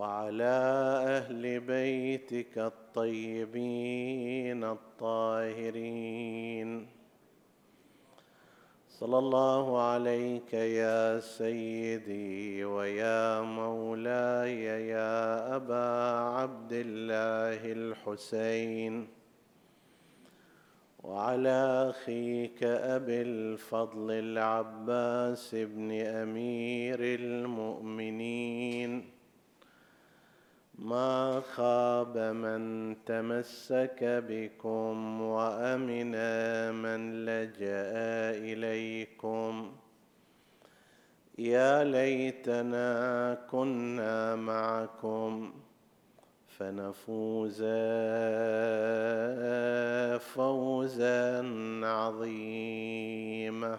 وعلى أهل بيتك الطيبين الطاهرين. صلى الله عليك يا سيدي ويا مولاي يا أبا عبد الله الحسين. وعلى أخيك أبي الفضل العباس بن أمير المؤمنين. ما خاب من تمسك بكم وأمن من لجأ إليكم. يا ليتنا كنا معكم فنفوز فوزا عظيما.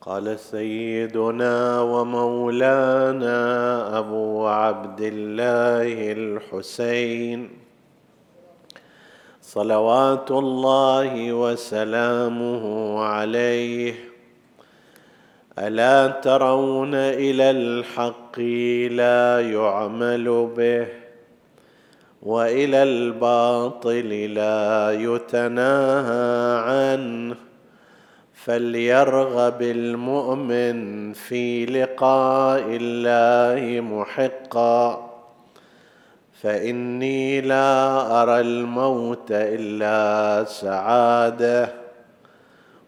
قال سيدنا ومولانا أبو عبد الله الحسين. صلوات الله وسلامه عليه. ألا ترون إلى الحق لا يعمل به وإلى الباطل لا يتناهى عنه. فليرغب المؤمن في لقاء الله محقا. فإني لا أرى الموت إلا سعادة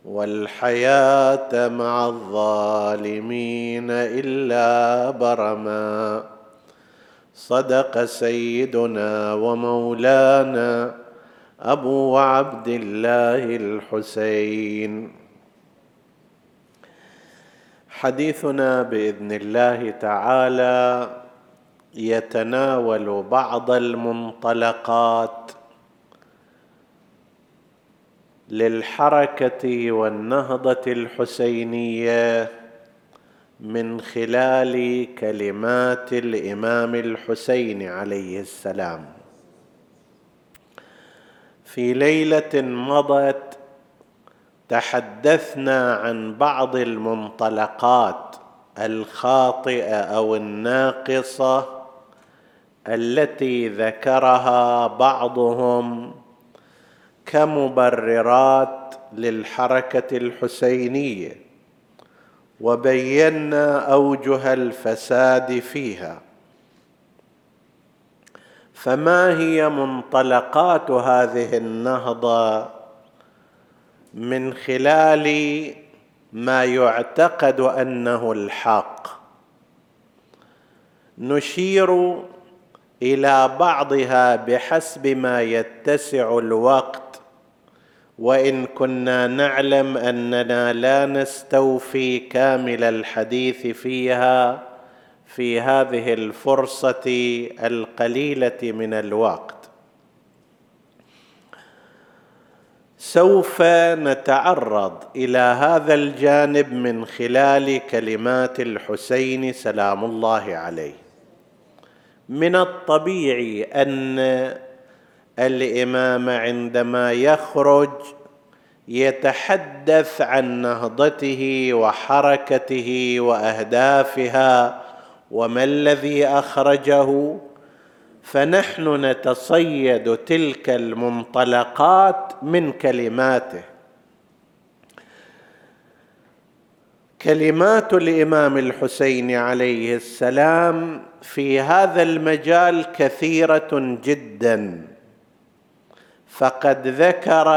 والحياة مع الظالمين إلا برما. صدق سيدنا ومولانا أبو عبد الله الحسين. حديثنا بإذن الله تعالى يتناول بعض المنطلقات للحركة والنهضة الحسينية من خلال كلمات الإمام الحسين عليه السلام. في ليلة مضت تحدثنا عن بعض المنطلقات الخاطئة أو الناقصة التي ذكرها بعضهم كمبررات للحركة الحسينية وبينا أوجه الفساد فيها. فما هي منطلقات هذه النهضة؟ من خلال ما يعتقد أنه الحق. نشير إلى بعضها بحسب ما يتسع الوقت وإن كنا نعلم أننا لا نستوفي كامل الحديث فيها في هذه الفرصة القليلة من الوقت. سوف نتعرض إلى هذا الجانب من خلال كلمات الحسين سلام الله عليه. من الطبيعي أن الإمام عندما يخرج يتحدث عن نهضته وحركته وأهدافها وما الذي أخرجه فنحن نتصيد تلك المنطلقات من كلماته. كلمات الإمام الحسين عليه السلام في هذا المجال كثيرة جدا. فقد ذكر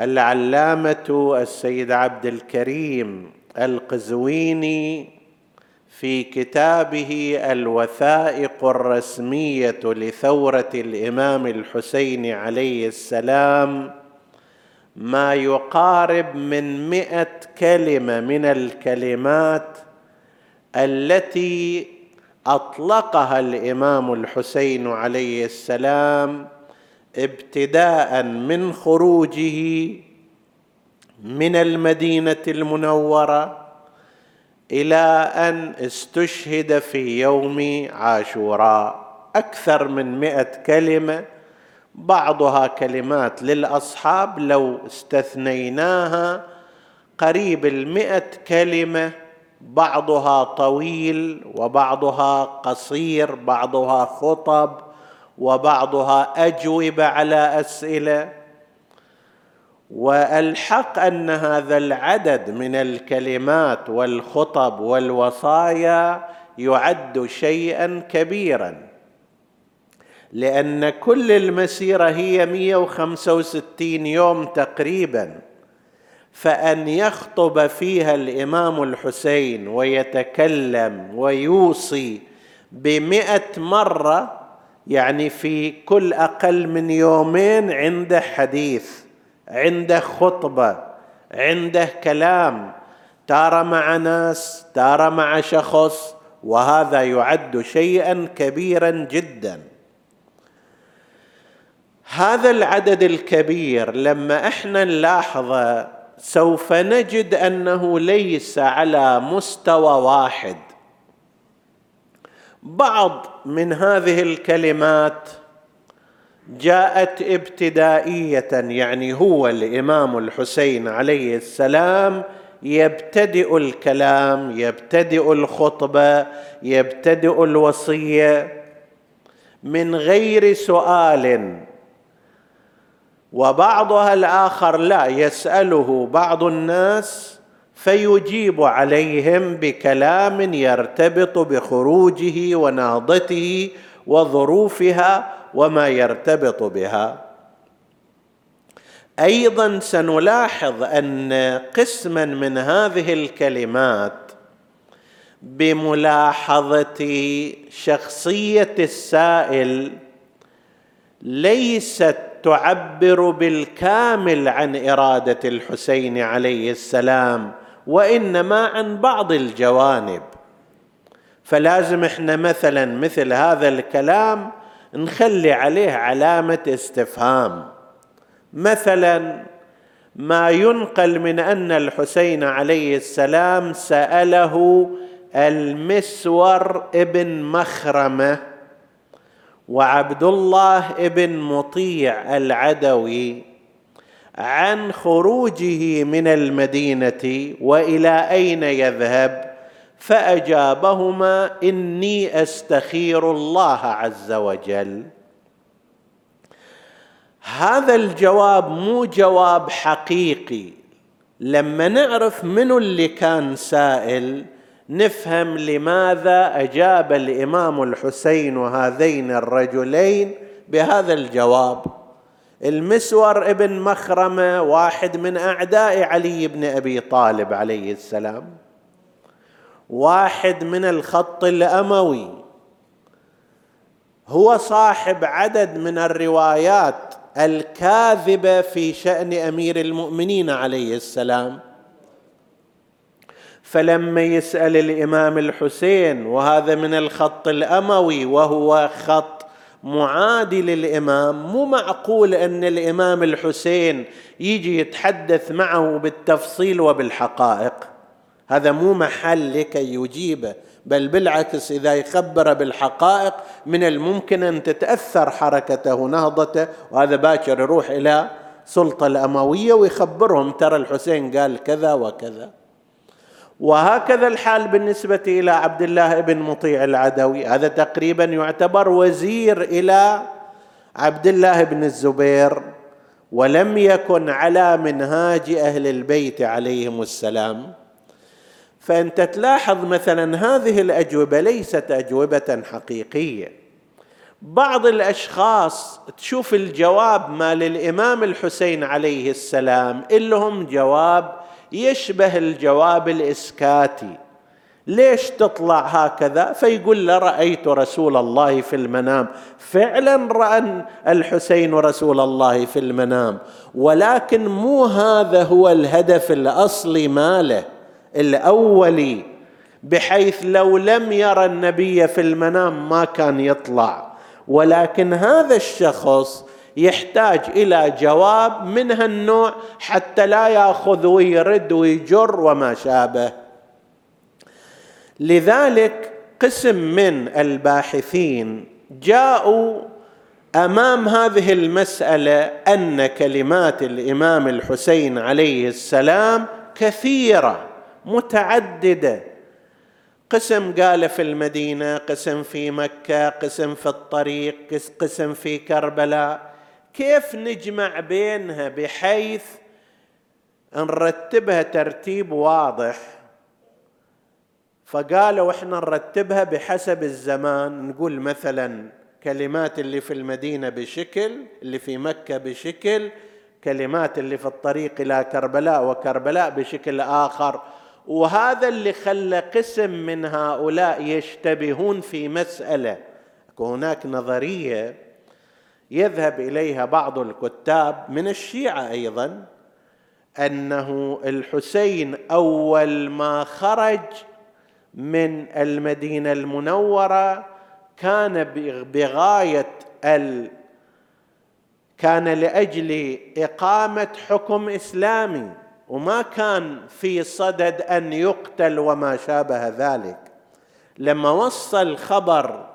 العلامة السيد عبد الكريم القزويني في كتابه الوثائق الرسمية لثورة الإمام الحسين عليه السلام ما يقارب من مئة كلمة من الكلمات التي أطلقها الإمام الحسين عليه السلام ابتداء من خروجه من المدينة المنورة إلى أن استشهد في يوم عاشوراء. أكثر من مئة كلمة بعضها كلمات للأصحاب لو استثنيناها. قريب المئة كلمة بعضها طويل وبعضها قصير بعضها خطب وبعضها أجوبة على أسئلة. والحق أن هذا العدد من الكلمات والخطب والوصايا يعد شيئا كبيرا لأن كل المسيرة هي 165 يوم تقريبا فأن يخطب فيها الإمام الحسين ويتكلم ويوصي بمئة مرة يعني في كل أقل من يومين عنده حديث. عنده خطبة عنده كلام. تاره مع ناس تاره مع شخص وهذا يعد شيئا كبيرا جدا. هذا العدد الكبير لما إحنا نلاحظه سوف نجد أنه ليس على مستوى واحد. بعض من هذه الكلمات جاءت ابتدائية يعني هو الإمام الحسين عليه السلام يبتدئ الكلام يبتدئ الخطبة يبتدئ الوصية من غير سؤال. وبعضها الآخر لا يسأله بعض الناس فيجيب عليهم بكلام يرتبط بخروجه ونهضته وظروفها وما يرتبط بها. أيضا سنلاحظ أن قسما من هذه الكلمات بملاحظة شخصية السائل ليست تعبر بالكامل عن إرادة الحسين عليه السلام وإنما عن بعض الجوانب. فلازم إحنا مثلا مثل هذا الكلام نخلي عليه علامة استفهام. مثلا ما ينقل من أن الحسين عليه السلام سأله المسور ابن مخرمة وعبد الله ابن مطيع العدوي عن خروجه من المدينة وإلى أين يذهب؟ فأجابهما إني أستخير الله عز وجل. هذا الجواب مو جواب حقيقي. لما نعرف من اللي كان سائل نفهم لماذا أجاب الإمام الحسين هذين الرجلين بهذا الجواب. المسور ابن مخرمة واحد من أعداء علي بن أبي طالب عليه السلام. واحد من الخط الأموي. هو صاحب عدد من الروايات الكاذبة في شأن أمير المؤمنين عليه السلام. فلما يسأل الإمام الحسين وهذا من الخط الأموي وهو خط معادي للإمام مو معقول أن الإمام الحسين يجي يتحدث معه بالتفصيل وبالحقائق. هذا مو محل لكي يجيبه بل بالعكس إذا يخبر بالحقائق من الممكن أن تتأثر حركته نهضته وهذا باكر يروح إلى سلطة الأموية ويخبرهم ترى الحسين قال كذا وكذا. وهكذا الحال بالنسبة إلى عبد الله بن مطيع العدوي. هذا تقريبا يعتبر وزير إلى عبد الله بن الزبير ولم يكن على منهاج أهل البيت عليهم السلام. فأنت تلاحظ مثلا هذه الأجوبة ليست أجوبة حقيقية. بعض الأشخاص تشوف الجواب ما للإمام الحسين عليه السلام لهم جواب يشبه الجواب الإسكاتي. ليش تطلع هكذا؟ فيقول له رأيت رسول الله في المنام. فعلا رأى الحسين رسول الله في المنام ولكن مو هذا هو الهدف الأصلي ماله. الاولي بحيث لو لم يرى النبي في المنام ما كان يطلع. ولكن هذا الشخص يحتاج إلى جواب من هالنوع حتى لا يأخذ ويرد ويجر وما شابه. لذلك قسم من الباحثين جاءوا أمام هذه المسألة أن كلمات الإمام الحسين عليه السلام كثيرة. متعددة. قسم قال في المدينة قسم في مكة قسم في الطريق قسم في كربلاء. كيف نجمع بينها؟ بحيث نرتبها ترتيب واضح. فقالوا إحنا نرتبها بحسب الزمان. نقول مثلا كلمات اللي في المدينة بشكل اللي في مكة بشكل كلمات اللي في الطريق إلى كربلاء وكربلاء بشكل آخر. وهذا اللي خلى قسم من هؤلاء يشتبهون في مسألة. هناك نظرية يذهب إليها بعض الكتاب من الشيعة أيضا أنه الحسين أول ما خرج من المدينة المنورة كان بغاية ال كان لأجل إقامة حكم إسلامي. وما كان في صدد أن يقتل وما شابه ذلك. لما وصل خبر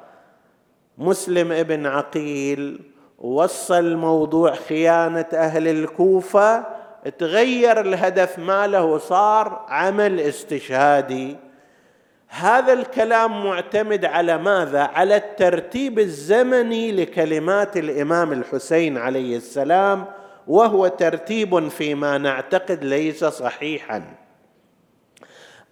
مسلم ابن عقيل وصل موضوع خيانة أهل الكوفة تغير الهدف ماله وصار عمل استشهادي. هذا الكلام معتمد على ماذا؟ على الترتيب الزمني لكلمات الإمام الحسين عليه السلام وهو ترتيب فيما نعتقد ليس صحيحا.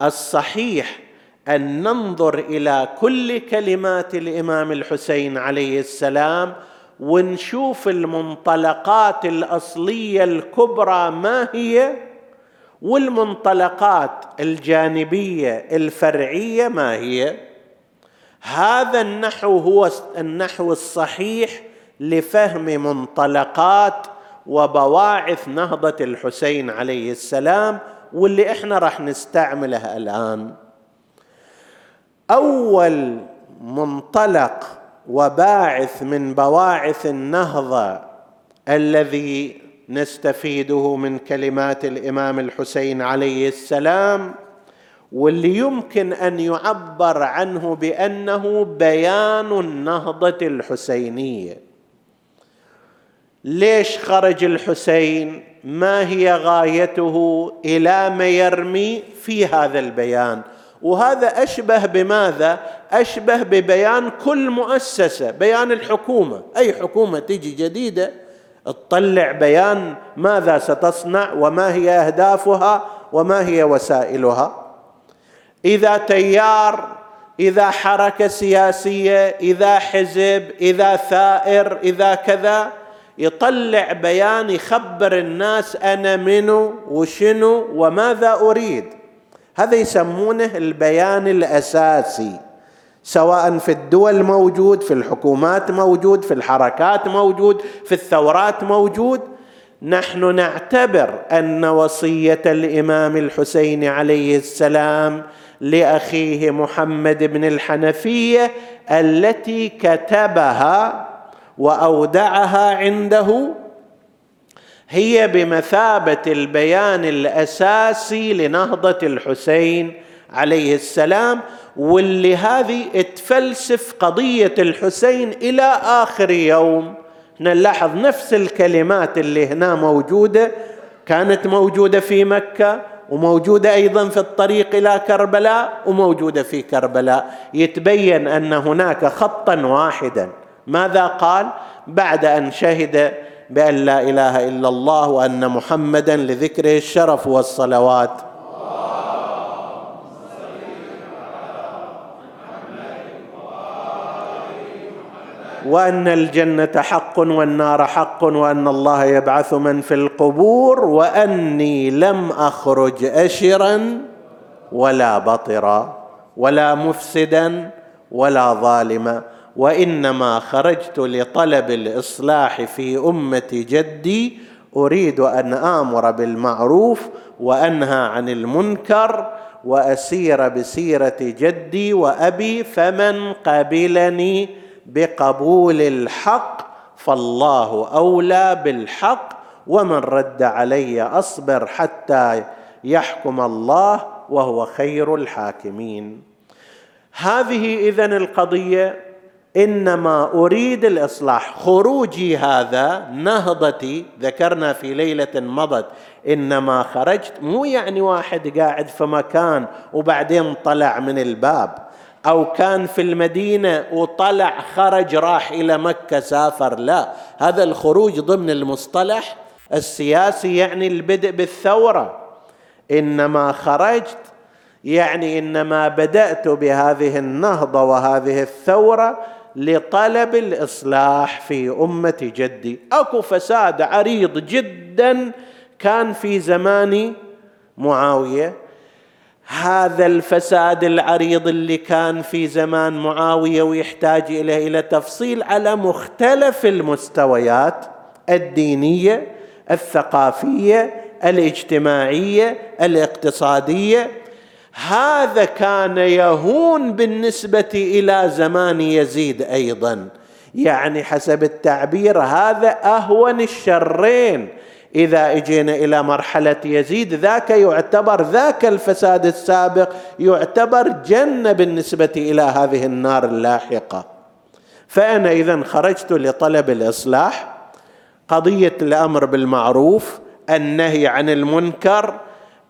الصحيح أن ننظر إلى كل كلمات الإمام الحسين عليه السلام ونشوف المنطلقات الأصلية الكبرى ما هي والمنطلقات الجانبية الفرعية ما هي. هذا النحو هو النحو الصحيح لفهم منطلقات وبواعث نهضة الحسين عليه السلام واللي إحنا راح نستعملها الآن. أول منطلق وباعث من بواعث النهضة الذي نستفيده من كلمات الإمام الحسين عليه السلام واللي يمكن أن يعبر عنه بأنه بيان النهضة الحسينية. ليش خرج الحسين؟ ما هي غايته إلى ما يرمي في هذا البيان. وهذا أشبه بماذا؟ أشبه ببيان كل مؤسسة بيان الحكومة. أي حكومة تجي جديدة تطلع بيان ماذا ستصنع وما هي أهدافها وما هي وسائلها. إذا تيار إذا حركة سياسية إذا حزب إذا ثائر إذا كذا يطلع بيان يخبر الناس أنا منو وشنو وماذا أريد. هذا يسمونه البيان الأساسي سواء في الدول موجود في الحكومات موجود في الحركات موجود في الثورات موجود. نحن نعتبر أن وصية الإمام الحسين عليه السلام لأخيه محمد بن الحنفية التي كتبها وأودعها عنده هي بمثابة البيان الأساسي لنهضة الحسين عليه السلام واللي هذه تفلسف قضية الحسين إلى آخر يوم. نلاحظ نفس الكلمات اللي هنا موجودة كانت موجودة في مكة وموجودة أيضا في الطريق إلى كربلاء وموجودة في كربلاء. يتبين أن هناك خطا واحدا. ماذا قال؟ بعد أن شهد بأن لا إله إلا الله وأن محمدا لذكره الشرف والصلوات. وأن الجنة حق والنار حق وأن الله يبعث من في القبور وأني لم أخرج اشرا ولا بطرا ولا مفسدا ولا ظالما. وإنما خرجت لطلب الإصلاح في أمة جدي أريد أن آمر بالمعروف وأنهى عن المنكر وأسير بسيرة جدي وأبي فمن قبلني بقبول الحق فالله أولى بالحق ومن رد علي أصبر حتى يحكم الله وهو خير الحاكمين. هذه إذن القضية. إنما أريد الإصلاح. خروجي هذا نهضتي ذكرنا في ليلة مضت إنما خرجت. مو يعني واحد قاعد في مكان وبعدين طلع من الباب. أو كان في المدينة وطلع خرج راح إلى مكة سافر. لا هذا الخروج ضمن المصطلح السياسي يعني البدء بالثورة. إنما خرجت يعني إنما بدأت بهذه النهضة وهذه الثورة لطلب الإصلاح في أمة جدي. أكو فساد عريض جدا كان في زمان معاوية. هذا الفساد العريض اللي كان في زمان معاوية ويحتاج إليه إلى تفصيل على مختلف المستويات الدينية الثقافية الاجتماعية الاقتصادية. هذا كان يهون بالنسبة إلى زمان يزيد أيضا. يعني حسب التعبير هذا أهون الشرين. إذا إجينا إلى مرحلة يزيد ذاك يعتبر ذاك الفساد السابق يعتبر جنه بالنسبة إلى هذه النار اللاحقة. فأنا إذا خرجت لطلب الإصلاح قضية الأمر بالمعروف النهي عن المنكر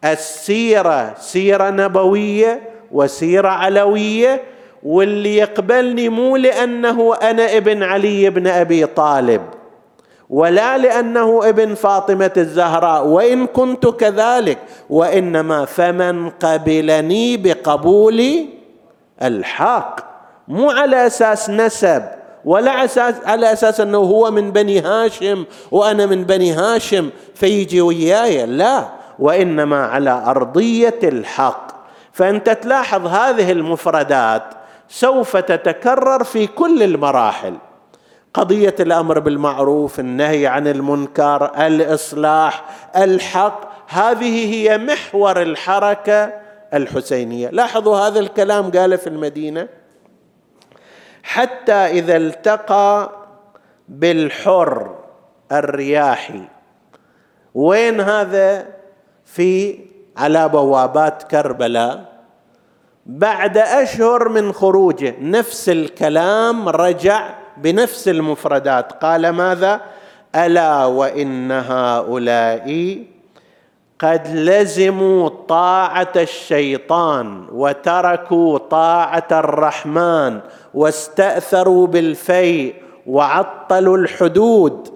السيرة سيرة نبوية وسيرة علوية واللي يقبلني مو لأنه أنا ابن علي بن أبي طالب ولا لأنه ابن فاطمة الزهراء وإن كنت كذلك وإنما فمن قبلني بقبول الحق. مو على أساس نسب ولا أساس على أساس أنه هو من بني هاشم وأنا من بني هاشم فيجي وياي لا. وإنما على أرضية الحق. فأنت تلاحظ هذه المفردات سوف تتكرر في كل المراحل. قضية الأمر بالمعروف النهي عن المنكر الإصلاح الحق هذه هي محور الحركة الحسينية. لاحظوا هذا الكلام قال في المدينة؟ حتى إذا التقى بالحر الرياحي وين هذا؟ في على بوابات كربلاء بعد أشهر من خروجه. نفس الكلام رجع بنفس المفردات. قال ماذا؟ ألا وإن هؤلاء قد لزموا طاعة الشيطان وتركوا طاعة الرحمن واستأثروا بالفيء وعطلوا الحدود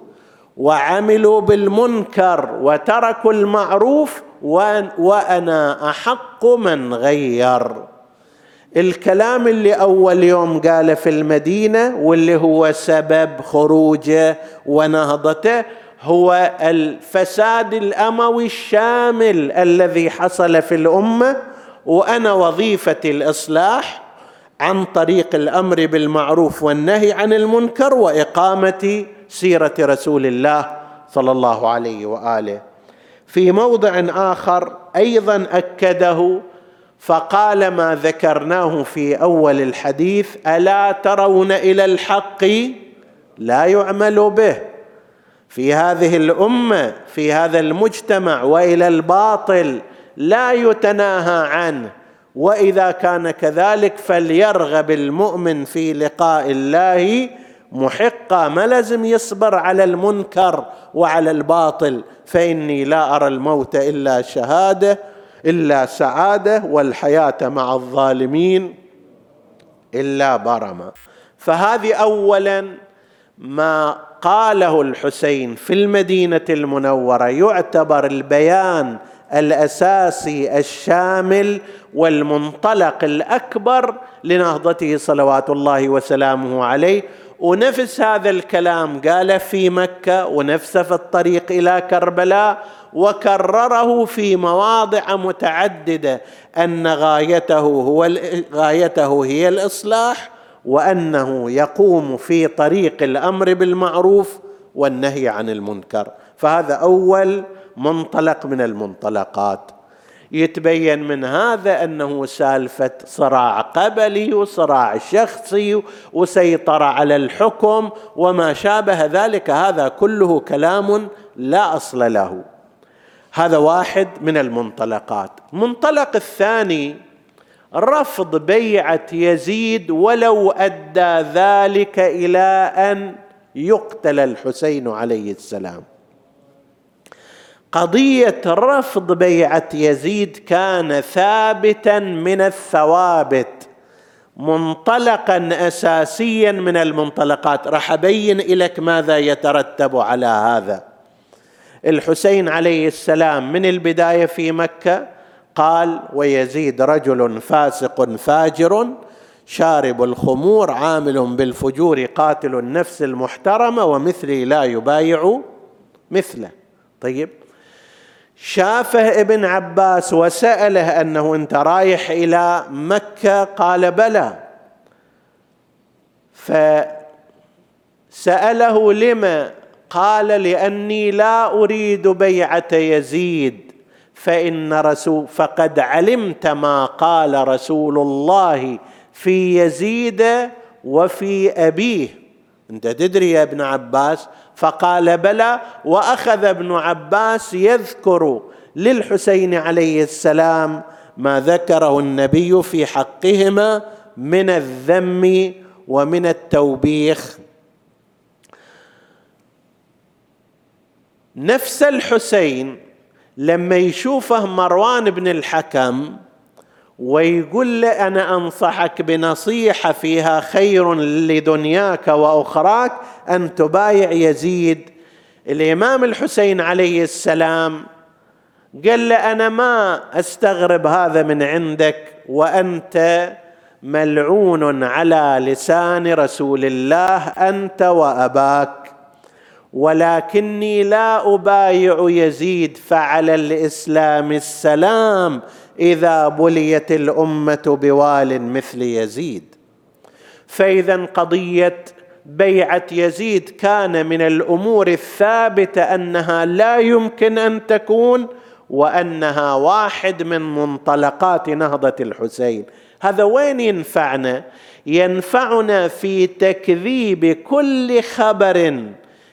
وعملوا بالمنكر وتركوا المعروف وأنا أحق من غير. الكلام اللي أول يوم قاله في المدينة واللي هو سبب خروجه ونهضته هو الفساد الأموي الشامل الذي حصل في الأمة وأنا وظيفتي الإصلاح عن طريق الأمر بالمعروف والنهي عن المنكر وإقامة سيرة رسول الله صلى الله عليه وآله. في موضع آخر أيضا أكده فقال ما ذكرناه في أول الحديث ألا ترون إلى الحق لا يعمل به؟ في هذه الأمة في هذا المجتمع وإلى الباطل لا يتناهى عنه. وإذا كان كذلك فليرغب المؤمن في لقاء الله محقا ما لازم يصبر على المنكر وعلى الباطل. فإني لا أرى الموت إلا شهادة إلا سعادة والحياة مع الظالمين إلا برما فهذه اولا ما قاله الحسين في المدينة المنورة. يعتبر البيان الأساسي الشامل والمنطلق الأكبر لنهضته صلوات الله وسلامه عليه. ونفس هذا الكلام قال في مكة ونفسه في الطريق إلى كربلاء وكرره في مواضع متعددة أن غايته هو غايته هي الإصلاح وأنه يقوم في طريق الأمر بالمعروف والنهي عن المنكر. فهذا أول منطلق من المنطلقات. يتبين من هذا أنه سالفة صراع قبلي وصراع شخصي وسيطره على الحكم وما شابه ذلك. هذا كله كلام لا أصل له. هذا واحد من المنطلقات. المنطلق الثاني رفض بيعة يزيد ولو أدى ذلك إلى أن يقتل الحسين عليه السلام. قضية رفض بيعة يزيد كان ثابتا من الثوابت منطلقا اساسيا من المنطلقات. راح أبين لك ماذا يترتب على هذا. الحسين عليه السلام من البداية في مكة قال ويزيد رجل فاسق فاجر شارب الخمور عامل بالفجور قاتل النفس المحترمة ومثلي لا يبايع مثله. طيب شافه ابن عباس وسأله أنه أنت رايح إلى مكة؟ قال بلى. فسأله لم؟ قال لأني لا أريد بيعة يزيد فإن رسول فقد علمت ما قال رسول الله في يزيد وفي أبيه. أنت تدري يا ابن عباس فقال بلى وأخذ ابن عباس يذكر للحسين عليه السلام ما ذكره النبي في حقهما من الذم ومن التوبيخ. نفس الحسين لما يشوفه مروان بن الحكم ويقول له أنا أنصحك بنصيحة فيها خير لدنياك وأخراك أن تبايع يزيد. الإمام الحسين عليه السلام قال له أنا ما أستغرب هذا من عندك وأنت ملعون على لسان رسول الله أنت وأباك ولكني لا أبايع يزيد فعلى الإسلام السلام إذا بليت الأمة بوال مثل يزيد. فإذا قضيه بيعة يزيد كان من الأمور الثابتة أنها لا يمكن أن تكون وأنها واحد من منطلقات نهضة الحسين. هذا وين ينفعنا؟ ينفعنا في تكذيب كل خبر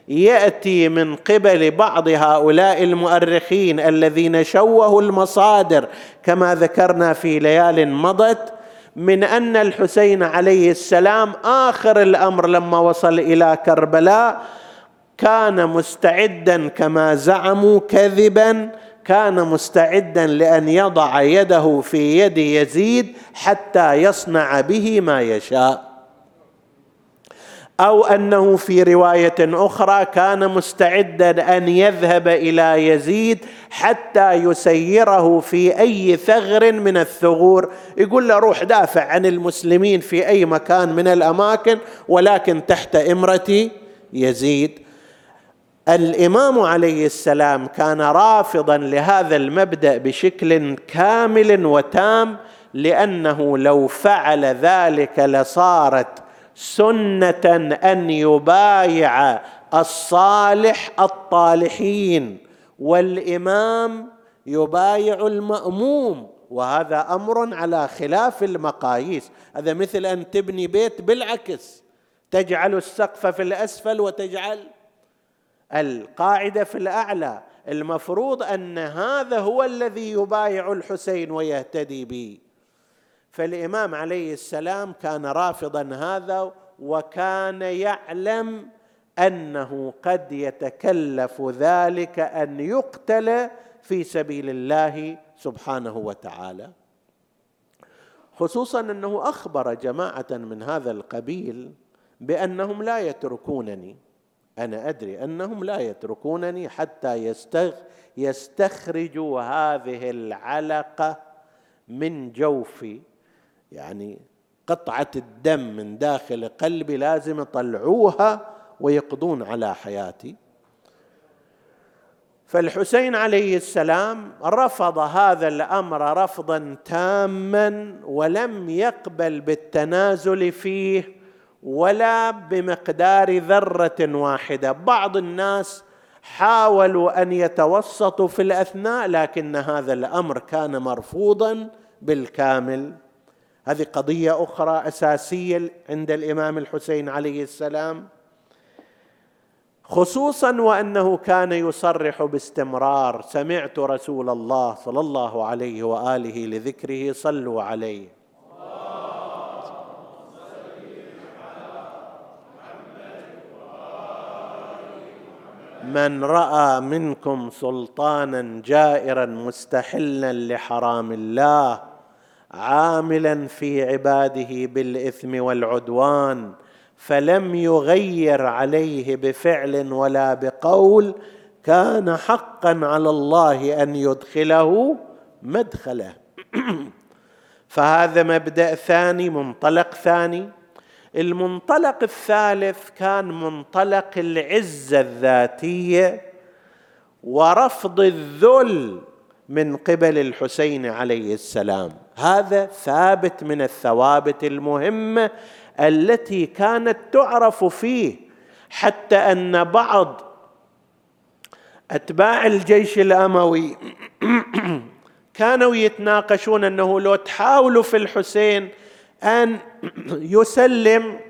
يأتي من قبل بعض هؤلاء المؤرخين الذين شوهوا المصادر كما ذكرنا في ليال مضت من أن الحسين عليه السلام آخر الأمر لما وصل إلى كربلاء كان مستعدا كما زعموا كذبا كان مستعدا لأن يضع يده في يد يزيد حتى يصنع به ما يشاء. أو أنه في رواية أخرى كان مستعدا أن يذهب إلى يزيد حتى يسيره في أي ثغر من الثغور. يقول له روح دافع عن المسلمين في أي مكان من الأماكن ولكن تحت إمرة يزيد. الإمام عليه السلام كان رافضا لهذا المبدأ بشكل كامل وتام لأنه لو فعل ذلك لصارت سنه ان يبايع الصالح الطالحين والامام يبايع الماموم وهذا أمر على خلاف المقاييس. هذا مثل أن تبني بيت بالعكس تجعل السقف في الأسفل وتجعل القاعدة في الأعلى. المفروض أن هذا هو الذي يبايع الحسين ويهتدي به. فالإمام عليه السلام كان رافضا هذا وكان يعلم أنه قد يتكلف ذلك أن يقتل في سبيل الله سبحانه وتعالى. خصوصا أنه أخبر جماعة من هذا القبيل بأنهم لا يتركونني. أنا أدري أنهم لا يتركونني حتى يستغ يستخرجوا هذه العلقة من جوفي. يعني قطعة الدم من داخل قلبي لازم يطلعوها ويقضون على حياتي. فالحسين عليه السلام رفض هذا الأمر رفضا تاما ولم يقبل بالتنازل فيه ولا بمقدار ذرة واحدة. بعض الناس حاولوا أن يتوسطوا في الأثناء لكن هذا الأمر كان مرفوضا بالكامل. هذه قضية أخرى أساسية عند الإمام الحسين عليه السلام خصوصا وأنه كان يصرح باستمرار سمعت رسول الله صلى الله عليه وآله لذكره صلوا عليه. من رأى منكم سلطانا جائرا مستحلا لحرام الله عاملا في عباده بالإثم والعدوان فلم يغير عليه بفعل ولا بقول كان حقا على الله أن يدخله مدخله. فهذا مبدأ ثاني منطلق ثاني. المنطلق الثالث كان منطلق العزة الذاتية ورفض الذل من قبل الحسين عليه السلام. هذا ثابت من الثوابت المهمه التي كانت تعرف فيه حتى أن بعض أتباع الجيش الأموي كانوا يتناقشون أنه لو تحاولوا في الحسين أن يسلم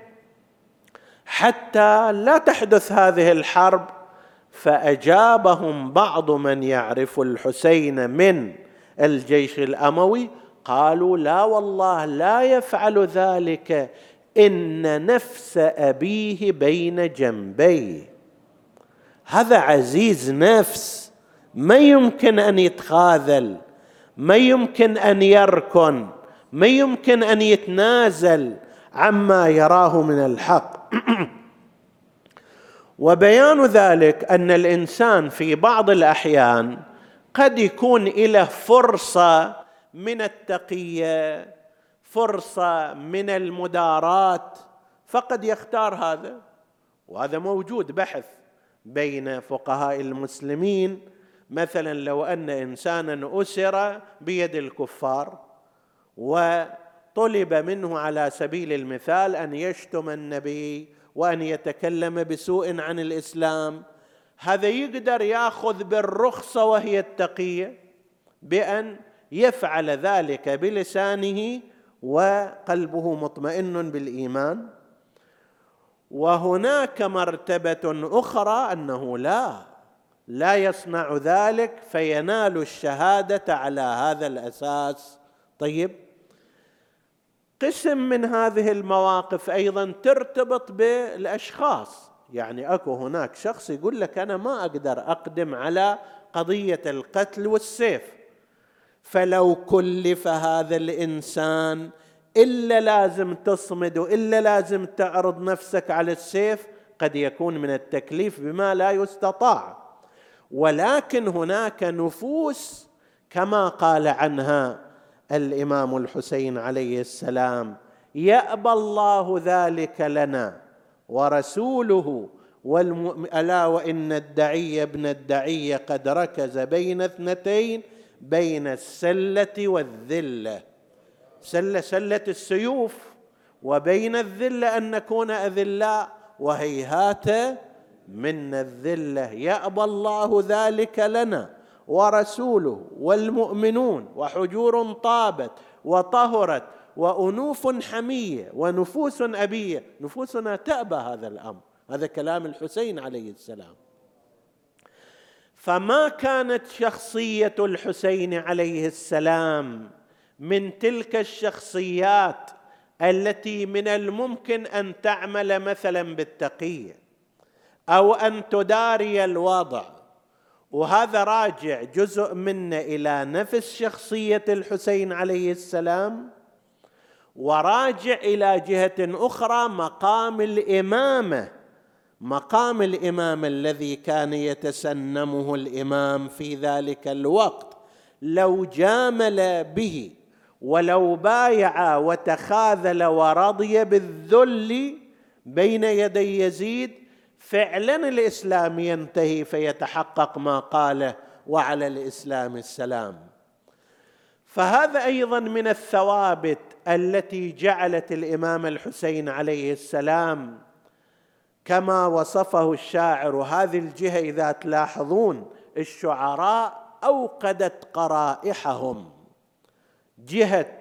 حتى لا تحدث هذه الحرب فأجابهم بعض من يعرف الحسين من الجيش الأموي قالوا لا والله لا يفعل ذلك إن نفس أبيه بين جنبيه. هذا عزيز نفس ما يمكن أن يتخاذل ما يمكن أن يركن ما يمكن أن يتنازل عما يراه من الحق. وبيان ذلك أن الإنسان في بعض الأحيان قد يكون له فرصة من التقية فرصة من المداراه فقد يختار هذا. وهذا موجود بحث بين فقهاء المسلمين. مثلا لو أن انسانا أسر بيد الكفار وطلب منه على سبيل المثال أن يشتم النبي وأن يتكلم بسوء عن الإسلام. هذا يقدر يأخذ بالرخصة وهي التقية بأن يفعل ذلك بلسانه وقلبه مطمئن بالإيمان. وهناك مرتبة أخرى أنه لا لا يصنع ذلك فينال الشهادة على هذا الأساس. طيب قسم من هذه المواقف أيضا ترتبط بالأشخاص. يعني أكو هناك شخص يقول لك أنا ما أقدر أقدم على قضية القتل والسيف. فلو كلف هذا الإنسان إلا لازم تصمد وإلا لازم تعرض نفسك على السيف قد يكون من التكليف بما لا يستطاع. ولكن هناك نفوس كما قال عنها الإمام الحسين عليه السلام يأبى الله ذلك لنا ورسوله والمؤمن ألا وإن الدعي ابن الدعي قد ركز بين اثنتين بين السلة والذلة. سله سلة السيوف وبين الذلة أن نكون أذلاء وهيهات من الذلة. يأبى الله ذلك لنا ورسوله والمؤمنون وحجور طابت وطهرت وأنوف حمية ونفوس أبية. نفوسنا تأبى هذا الأمر هذا كلام الحسين عليه السلام. فما كانت شخصية الحسين عليه السلام من تلك الشخصيات التي من الممكن أن تعمل مثلا بالتقيه أو أن تداري الوضع؟ وهذا راجع جزء منه إلى نفس شخصية الحسين عليه السلام وراجع إلى جهة أخرى مقام الإمامة مقام الإمام الذي كان يتسنمه الإمام في ذلك الوقت. لو جامل به ولو بايع وتخاذل ورضي بالذل بين يدي يزيد فعلا الإسلام ينتهي فيتحقق ما قاله وعلى الإسلام السلام. فهذا أيضا من الثوابت التي جعلت الإمام الحسين عليه السلام كما وصفه الشاعر. هذه الجهة إذا تلاحظون الشعراء أوقدت قرائحهم. جهة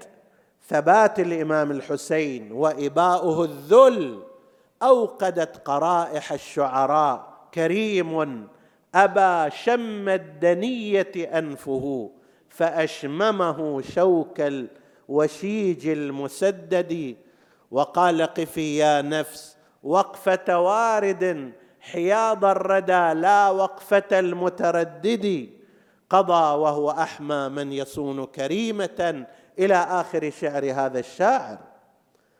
ثبات الإمام الحسين وإباؤه الذل أوقدت قرائح الشعراء. كريم ابى شم الدنية أنفه فأشممه شوك الوشيج المسدد. وقال قفي يا نفس وقفه وارد حياض الردى لا وقفة المتردد. قضى وهو أحمى من يصون كريمة إلى آخر شعر هذا الشاعر.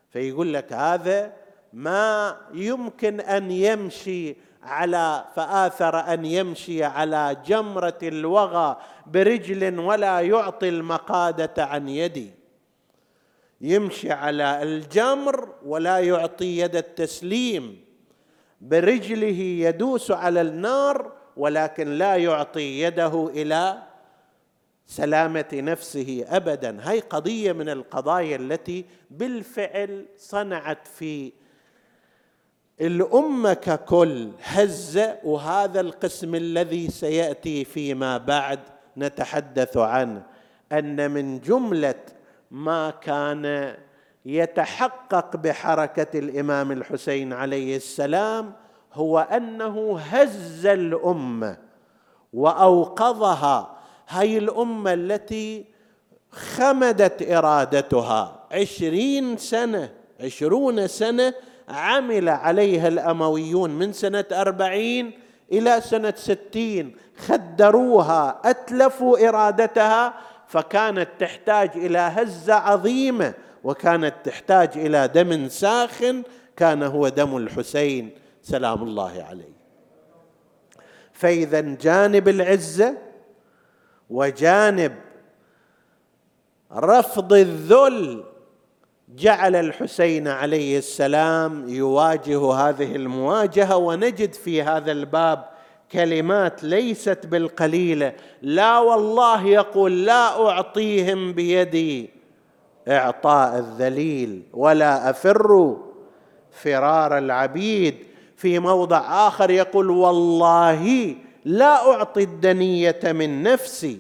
فيقول لك هذا ما يمكن أن يمشي على فآثر أن يمشي على جمرة الوغى برجل ولا يعطي المقادة عن يدي. يمشي على الجمر ولا يعطي يد التسليم. برجله يدوس على النار ولكن لا يعطي يده إلى سلامة نفسه ابدا. هي قضية من القضايا التي بالفعل صنعت في الأمة ككل هزه وهذا القسم الذي سيأتي فيما بعد نتحدث عنه أن من جملة ما كان يتحقق بحركة الإمام الحسين عليه السلام هو أنه هز الأمة وأوقظها هاي الأمة التي خمدت إرادتها عشرين سنة عشرون سنة عمل عليها الأمويون من سنة أربعين إلى سنة ستين خدروها أتلفوا إرادتها فكانت تحتاج إلى هزة عظيمة وكانت تحتاج إلى دم ساخن كان هو دم الحسين سلام الله عليه. فاذا جانب العزة وجانب رفض الذل جعل الحسين عليه السلام يواجه هذه المواجهة ونجد في هذا الباب كلمات ليست بالقليلة. لا والله يقول لا أعطيهم بيدي. إعطاء الذليل ولا أفر فرار العبيد. في موضع آخر يقول والله لا أعطي الدنية من نفسي.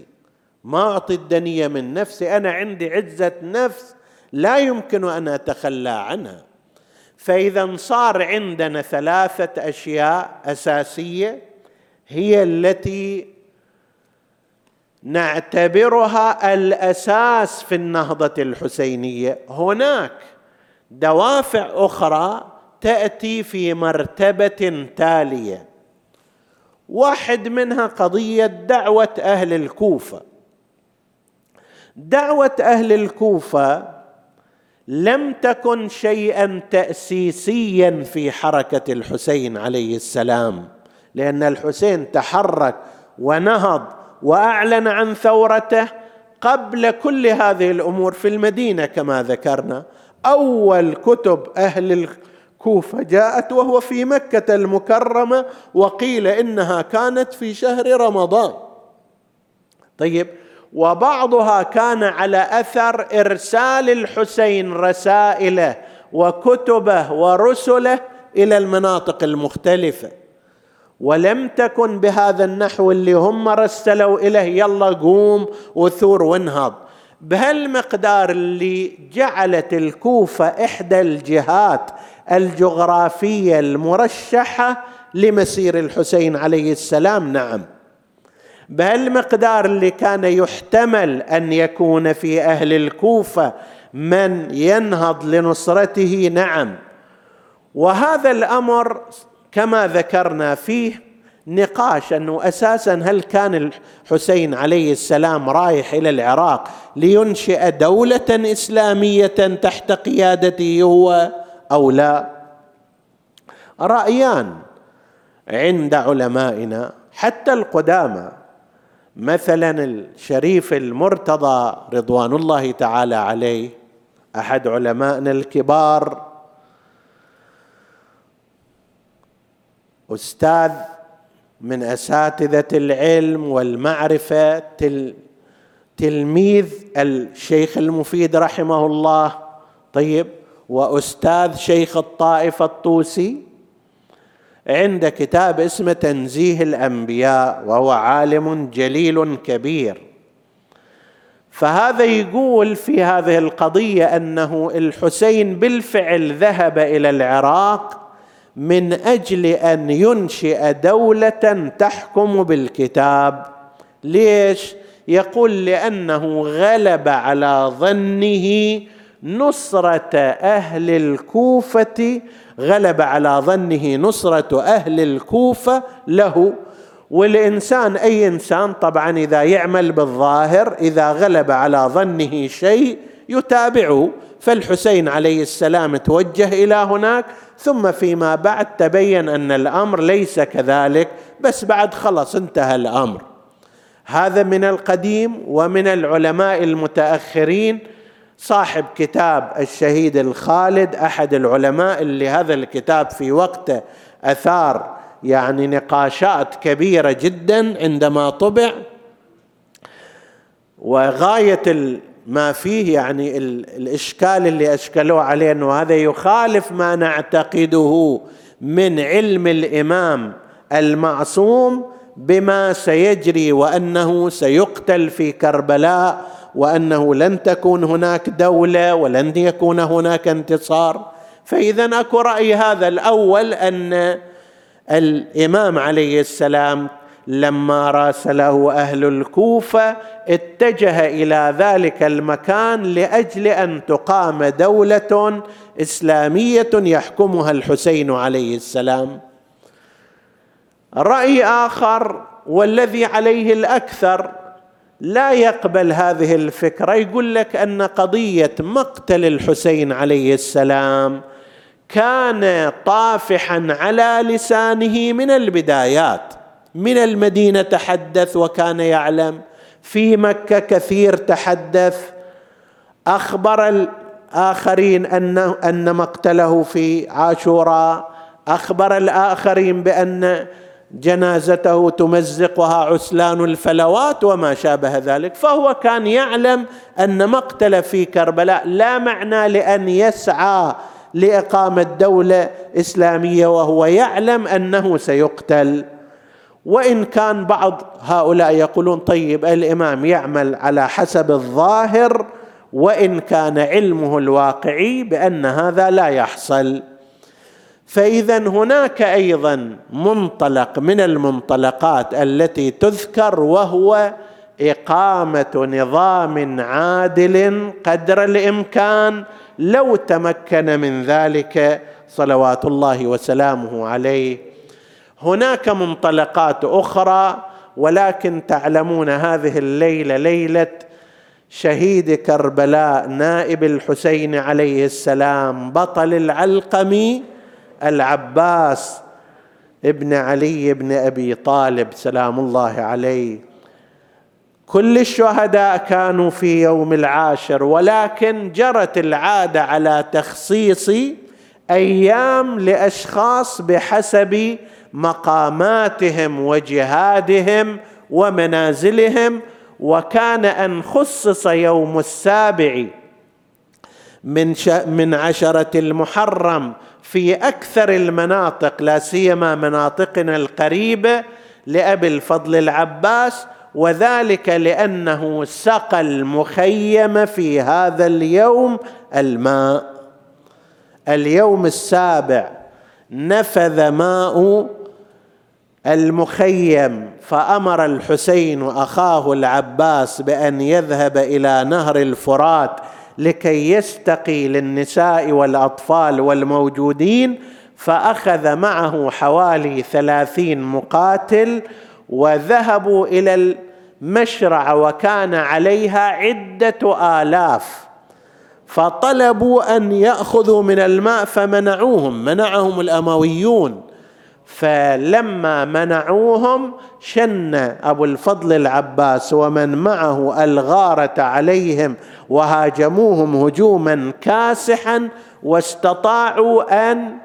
ما أعطي الدنية من نفسي. أنا عندي عزة نفس. لا يمكن أن أتخلى عنها. فإذا صار عندنا ثلاثة أشياء أساسية هي التي نعتبرها الأساس في النهضة الحسينية. هناك دوافع أخرى تأتي في مرتبة تالية. واحد منها قضية دعوة أهل الكوفة. دعوة أهل الكوفة لم تكن شيئا تاسيسيا في حركة الحسين عليه السلام لأن الحسين تحرك ونهض وأعلن عن ثورته قبل كل هذه الأمور في المدينة كما ذكرنا. أول كتب أهل الكوفة جاءت وهو في مكة المكرمة وقيل إنها كانت في شهر رمضان. طيب وبعضها كان على أثر إرسال الحسين رسائله وكتبه ورسله إلى المناطق المختلفة. ولم تكن بهذا النحو اللي هم رسلوا إليه يلا قوم وثور وانهض. بهالمقدار اللي جعلت الكوفة إحدى الجهات الجغرافية المرشحة لمسير الحسين عليه السلام نعم. بهالمقدار اللي كان يحتمل أن يكون في أهل الكوفة من ينهض لنصرته نعم. وهذا الأمر كما ذكرنا فيه نقاش أنه أساسا هل كان الحسين عليه السلام رايح إلى العراق لينشئ دولة إسلامية تحت قيادته هو أو لا؟ رأيان عند علمائنا حتى القدامى مثلا الشريف المرتضى رضوان الله تعالى عليه أحد علمائنا الكبار أستاذ من أساتذة العلم والمعرفة تل تلميذ الشيخ المفيد رحمه الله طيب وأستاذ شيخ الطائفة الطوسي. عند كتاب اسمه تنزيه الأنبياء وهو عالم جليل كبير. فهذا يقول في هذه القضية أنه الحسين بالفعل ذهب إلى العراق من أجل أن ينشئ دولة تحكم بالكتاب. ليش؟ يقول لأنه غلب على ظنه نصرة أهل الكوفة غلب على ظنه نصرة أهل الكوفة له. والإنسان أي إنسان طبعا إذا يعمل بالظاهر إذا غلب على ظنه شيء يتابعه. فالحسين عليه السلام توجه إلى هناك ثم فيما بعد تبين أن الأمر ليس كذلك بس بعد خلص انتهى الأمر. هذا من القديم ومن العلماء المتأخرين. صاحب كتاب الشهيد الخالد أحد العلماء اللي هذا الكتاب في وقته أثار يعني نقاشات كبيرة جدا عندما طبع. وغاية ما فيه يعني الإشكال اللي أشكلوه عليه إنه هذا يخالف ما نعتقده من علم الإمام المعصوم بما سيجري وأنه سيقتل في كربلاء وأنه لن تكون هناك دولة ولن يكون هناك انتصار. فاذا أكو رأي هذا الأول أن الإمام عليه السلام لما راسله أهل الكوفة اتجه إلى ذلك المكان لأجل أن تقام دولة إسلامية يحكمها الحسين عليه السلام. رأي آخر والذي عليه الأكثر لا يقبل هذه الفكرة. يقول لك أن قضية مقتل الحسين عليه السلام كان طافحا على لسانه من البدايات. من المدينة تحدث وكان يعلم. في مكة كثير تحدث. أخبر الاخرين انه أن مقتله في عاشوراء. أخبر الآخرين بأن جنازته تمزقها عسلان الفلوات وما شابه ذلك فهو كان يعلم أن مقتل في كربلاء لا معنى لأن يسعى لإقامة دولة إسلامية وهو يعلم أنه سيقتل. وإن كان بعض هؤلاء يقولون طيب الإمام يعمل على حسب الظاهر وإن كان علمه الواقعي بأن هذا لا يحصل. فإذا هناك أيضا منطلق من المنطلقات التي تذكر وهو إقامة نظام عادل قدر الإمكان لو تمكن من ذلك صلوات الله وسلامه عليه. هناك منطلقات أخرى ولكن تعلمون هذه الليلة ليلة شهيد كربلاء نائب الحسين عليه السلام بطل العلقمي العباس ابن علي بن أبي طالب سلام الله عليه. كل الشهداء كانوا في يوم العاشر ولكن جرت العادة على تخصيص أيام لأشخاص بحسب مقاماتهم وجهادهم ومنازلهم. وكان أن خصص يوم السابع من من عشرة المحرم في أكثر المناطق لا سيما مناطقنا القريبة لأبي الفضل العباس وذلك لأنه سقى المخيم في هذا اليوم الماء. اليوم السابع نفذ ماء المخيم فأمر الحسين اخاه العباس بأن يذهب إلى نهر الفرات لكي يستقي للنساء والأطفال والموجودين فأخذ معه حوالي ثلاثين مقاتل وذهبوا إلى المشرع وكان عليها عدة آلاف. فطلبوا أن يأخذوا من الماء فمنعوهم منعهم الأمويون. فلما منعوهم شن أبو الفضل العباس ومن معه الغارة عليهم وهاجموهم هجوما كاسحا واستطاعوا أن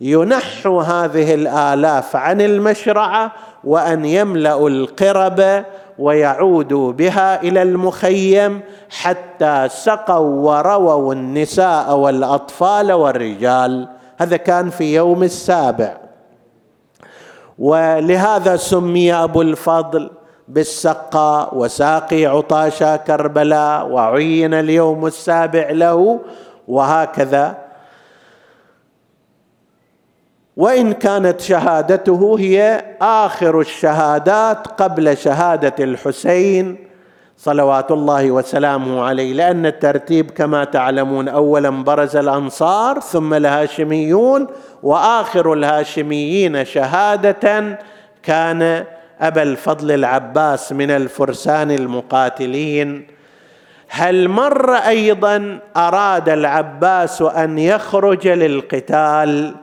ينحوا هذه الآلاف عن المشرعة وأن يملأوا القرب ويعودوا بها إلى المخيم حتى سقوا ورووا النساء والأطفال والرجال. هذا كان في يوم السابع. ولهذا سمي أبو الفضل بالسقاء وساقي عطاشا كربلاء وعين اليوم السابع له وهكذا. وإن كانت شهادته هي آخر الشهادات قبل شهادة الحسين صلوات الله وسلامه عليه لأن الترتيب كما تعلمون اولا برز الأنصار ثم الهاشميون وآخر الهاشميين شهادة كان أبا الفضل العباس من الفرسان المقاتلين. هل مر أيضا أراد العباس أن يخرج للقتال؟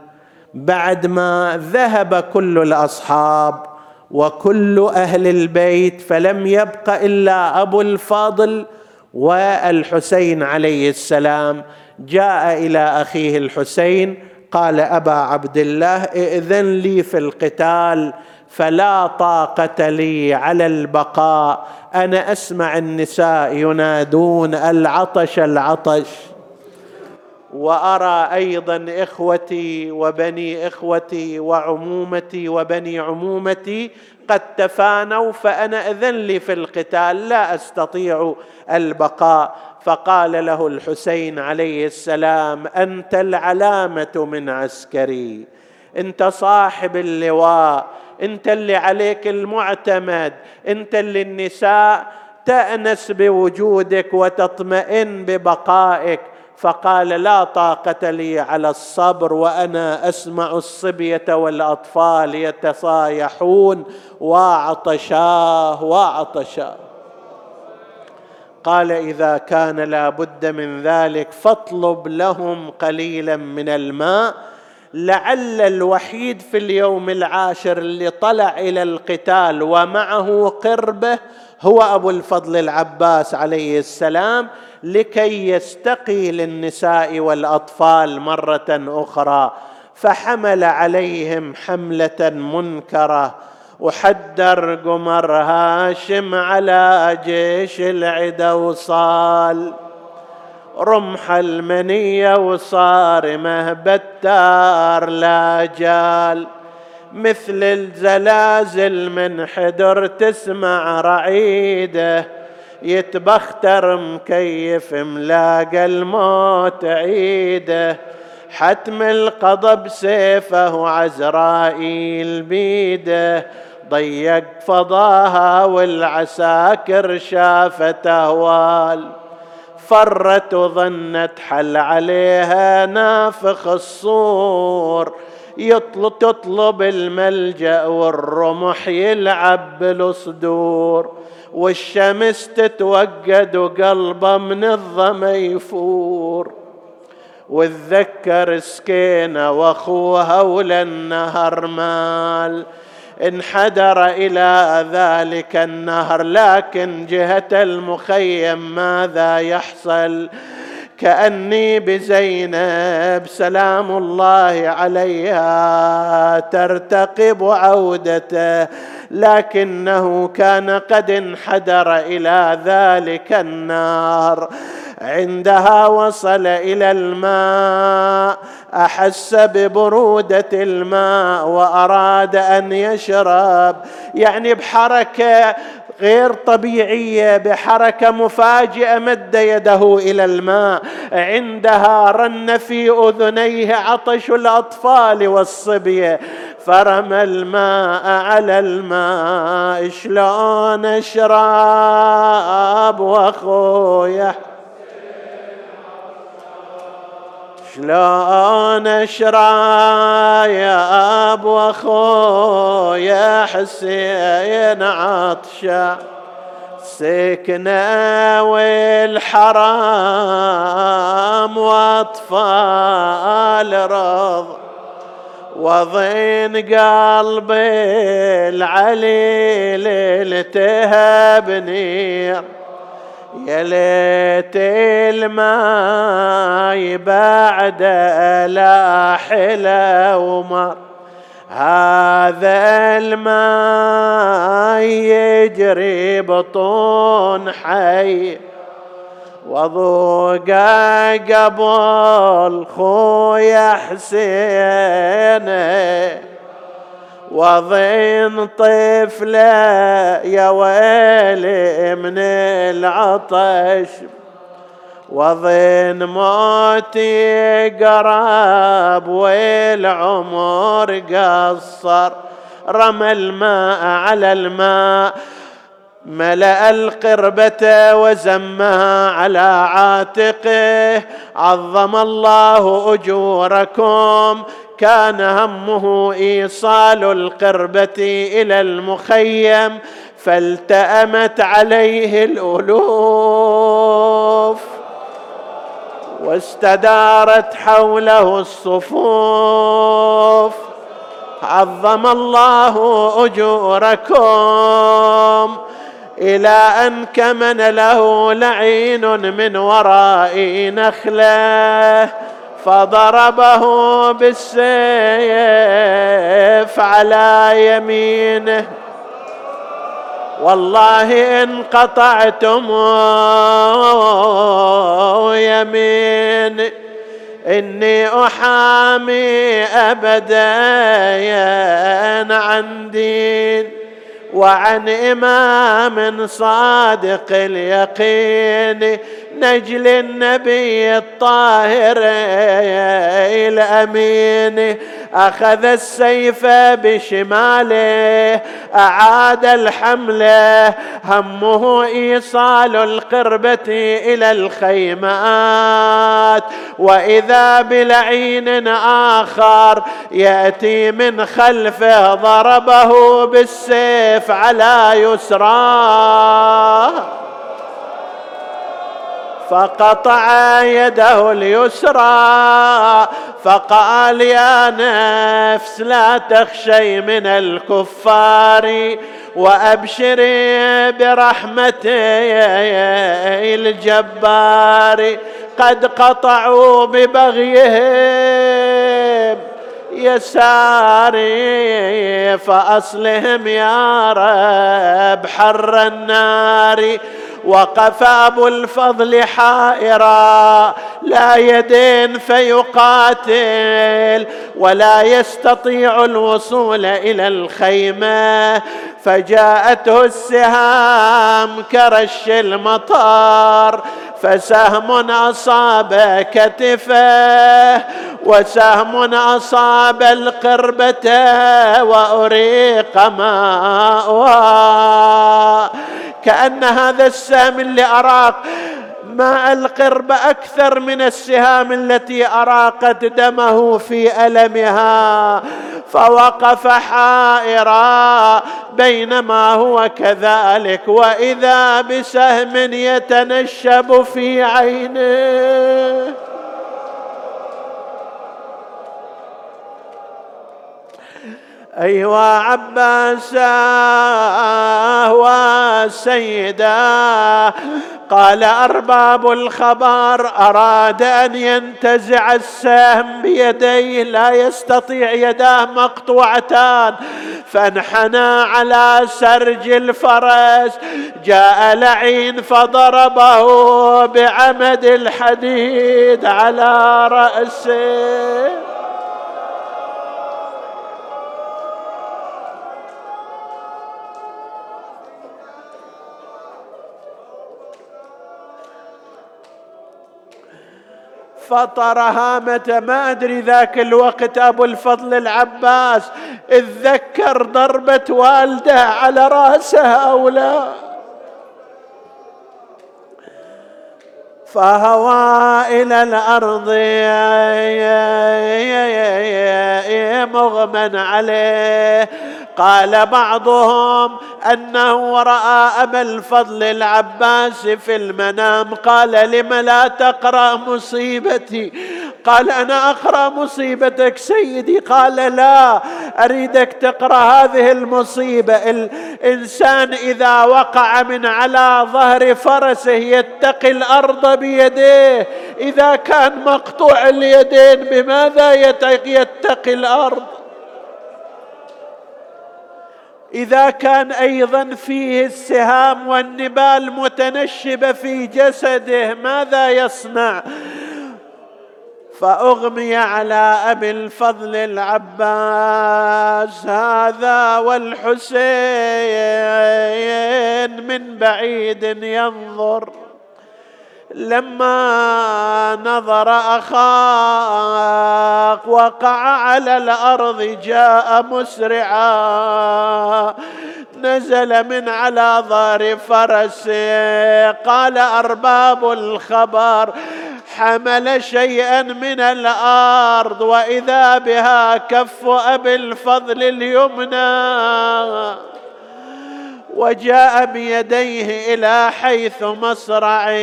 بعد ما ذهب كل الأصحاب وكل أهل البيت فلم يبق إلا أبو الفضل والحسين عليه السلام. جاء إلى أخيه الحسين قال أبا عبد الله ائذن لي في القتال فلا طاقة لي على البقاء أنا أسمع النساء ينادون العطش العطش. وأرى أيضا إخوتي وبني إخوتي وعمومتي وبني عمومتي قد تفانوا فأنا أذن لي في القتال لا أستطيع البقاء. فقال له الحسين عليه السلام أنت العلامة من عسكري أنت صاحب اللواء أنت اللي عليك المعتمد أنت اللي النساء تأنس بوجودك وتطمئن ببقائك. فقال لا طاقة لي على الصبر وأنا أسمع الصبية والأطفال يتصايحون وعطشاه وعطشاه قال إذا كان لا بد من ذلك فاطلب لهم قليلا من الماء. لعل الوحيد في اليوم العاشر اللي طلع إلى القتال ومعه قربه هو أبو الفضل العباس عليه السلام. لكي يستقي للنساء والأطفال مرة أخرى فحمل عليهم حملة منكرة. وحدر قمر هاشم على جيش العدا وصال رمح المنية وصارمه بتار لا جال. مثل الزلازل من حدر تسمع رعيده يتبختر مكيف ملاقى الموت عيده. حتم القضب سيفه وعزرائيل بيده. ضيق فضاها والعساكر شافت أهوال. فرت وظنت حل عليها نافخ الصور. يطلب تطلب الملجأ والرمح يلعب بالصدور والشمس تتوقد وقلبه من الظما يفور. وتذكر سكينة وأخوها وللنهر مال انحدر إلى ذلك النهر لكن جهة المخيم ماذا يحصل؟ كأني بزينب سلام الله عليها ترتقب عودته لكنه كان قد انحدر إلى ذلك النار. عندها وصل إلى الماء أحس ببرودة الماء وأراد أن يشرب يعني بحركة غير طبيعية بحركة مفاجئة مد يده إلى الماء. عندها رن في أذنيه عطش الأطفال والصبيه فرمى الماء على الماء. شلون اشرب واخويا شلون اشرى يا أبو أخويا حسين عطشا سكنة والحرام وأطفال رض. وضين قلبي العليل التهب نير يا ليت الماي بعد لا حلا ومر هذا الماء يجري بطون حي وضوق قبل خويا حسين وضين طفلة يا ويلي من العطش. وظن موتي قراب والعمر قصر. رمى الماء على الماء ملأ القربة وزمها على عاتقه. عظم الله أجوركم كان همه إيصال القربة إلى المخيم فالتأمت عليه الألوف واستدارت حوله الصفوف. عظم الله أجوركم إلى أن كمن له لعين من وراء نخله. فضربه بالسيف على يمينه. والله إن قطعتم يمين إني أحامي أبدا عن دين وعن إمام صادق اليقين. نجل النبي الطاهر الأمين. أخذ السيف بشماله أعاد الحمله همه إيصال القربة إلى الخيمات. وإذا بلعين آخر يأتي من خلفه ضربه بالسيف على يسراه. فقطع يده اليسرى فقال يا نفس لا تخشي من الكفار وابشري برحمته الجبار قد قطعوا ببغيهم يساري فأصلهم يا رب حر النار. وقف أبو الفضل حائرا. لا يدين فيقاتل ولا يستطيع الوصول إلى الخيمة. فجاءته السهام كرش المطار. فسهم أصاب كتفه وسهم أصاب القربة وأريق ماء كأن هذا السهم اللي أراق ماء القرب أكثر من السهام التي أراقت دمه في ألمها فوقف حائرا بينما هو كذلك وإذا بسهم يتنشب في عينه. أيوا عباسا وسيدا قال أرباب الخبر أراد أن ينتزع السهم بيديه لا يستطيع يداه مقطوعتان. فانحنى على سرج الفرس جاء لعين فضربه بعمد الحديد على رأسه. فطر هامة ما أدري ذاك الوقت أبو الفضل العباس اتذكر ضربة والده على رأسه أو لا. فهوى إلى الأرض. مغمى عليه. قال بعضهم أنه رأى أبا الفضل العباس في المنام. قال لم لا تقرأ مصيبتي؟ قال أنا أقرأ مصيبتك سيدي. قال لا أريدك تقرأ هذه المصيبة. الانسان إذا وقع من على ظهر فرسه يتقي الأرض بيديه إذا كان مقطوع اليدين بماذا يتقي الأرض. إذا كان أيضا فيه السهام والنبال متنشبة في جسده ماذا يصنع؟ فأغمي على أبي الفضل العباس هذا والحسين من بعيد ينظر. لما نظر أخاك وقع على الأرض جاء مسرعا. نزل من على ظهر فرسه. قال أرباب الخبر حمل شيئا من الأرض وإذا بها كف أبي الفضل اليمنى. وجاء بيديه إلى حيث مصرعه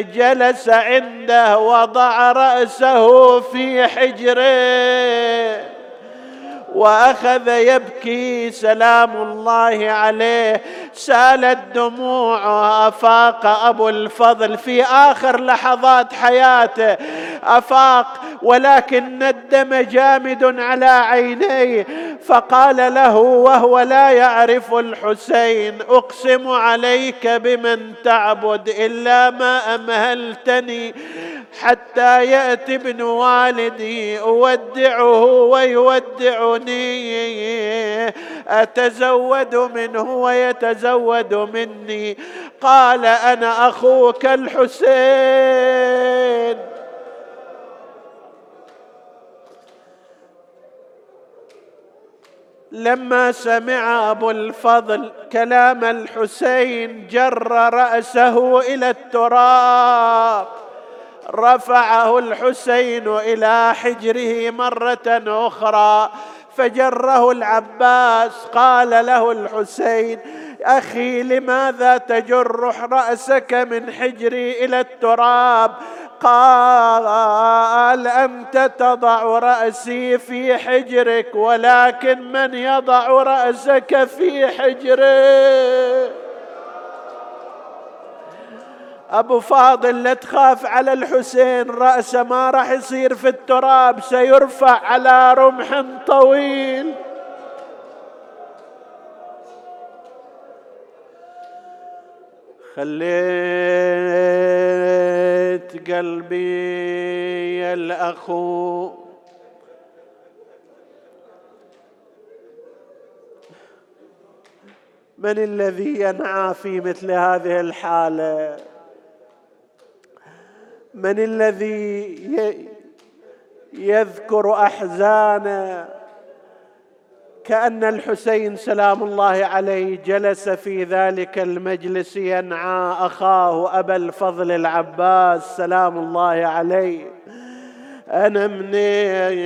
جلس عنده وضع رأسه في حجره. وأخذ يبكي سلام الله عليه. سالت دموعه افاق أبو الفضل في آخر لحظات حياته. أفاق ولكن الدم جامد على عينيه. فقال له وهو لا يعرف الحسين أقسم عليك بمن تعبد إلا ما أمهلتني. حتى يأتي ابن والدي أودعه ويودعني. اتزود منه ويتزود مني. قال أنا أخوك الحسين. لما سمع أبو الفضل كلام الحسين جر رأسه إلى التراب. رفعه الحسين إلى حجره مرة أخرى. فجره العباس قال له الحسين أخي لماذا تجر رأسك من حجري إلى التراب؟ قال أنت تضع رأسي في حجرك ولكن من يضع رأسك في حجره؟ أبو فاضل لا تخاف على الحسين رأسه ما راح يصير في التراب سيرفع على رمح طويل. خليت قلبي الأخو. من الذي ينعى في مثل هذه الحالة؟ من الذي يذكر احزانه كأن الحسين سلام الله عليه جلس في ذلك المجلس ينعى أخاه أبا الفضل العباس سلام الله عليه. أنا منين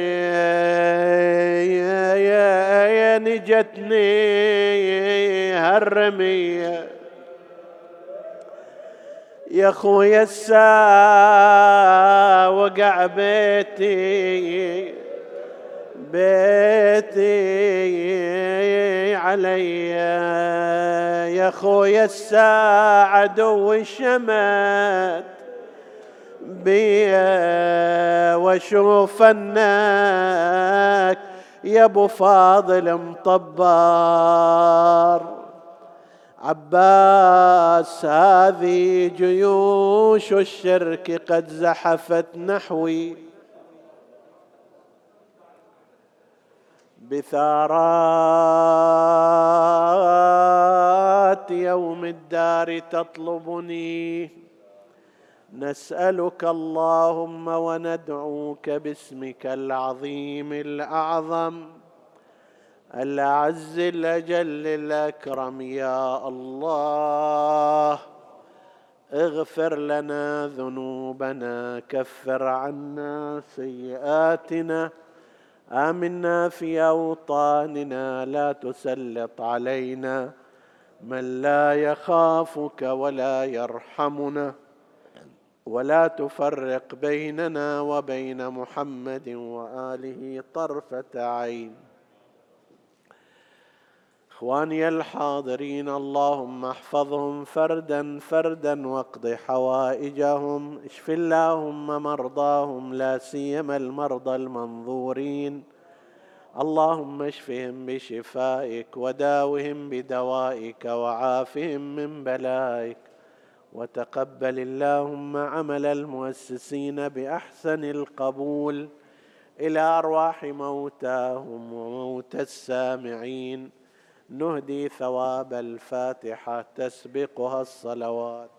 يا نجتني هالرميه يا خويا الساعة وقع بيتي بيتي علي. يا خويا الساعة عدو الشمات بيا وأشوف أنك يا أبو فاضل مطبر. عباس هذه جيوش الشرك قد زحفت نحوي. بثارات يوم الدار تطلبني. نسألك اللهم وندعوك باسمك العظيم الأعظم. الأعز الأجل الأكرم يا الله. اغفر لنا ذنوبنا كفر عنا سيئاتنا. آمنا في أوطاننا لا تسلط علينا. من لا يخافك ولا يرحمنا ولا تفرق بيننا وبين محمد وآله طرفة عين. إخواني الحاضرين اللهم احفظهم فردا فردا واقض حوائجهم. اشف اللهم مرضاهم لا سيما المرضى المنظورين. اللهم اشفهم بشفائك وداوهم بدوائك وعافهم من بلائك. وتقبل اللهم عمل المؤسسين بأحسن القبول إلى أرواح موتاهم وموتى السامعين. نهدي ثواب الفاتحة تسبقها الصلوات.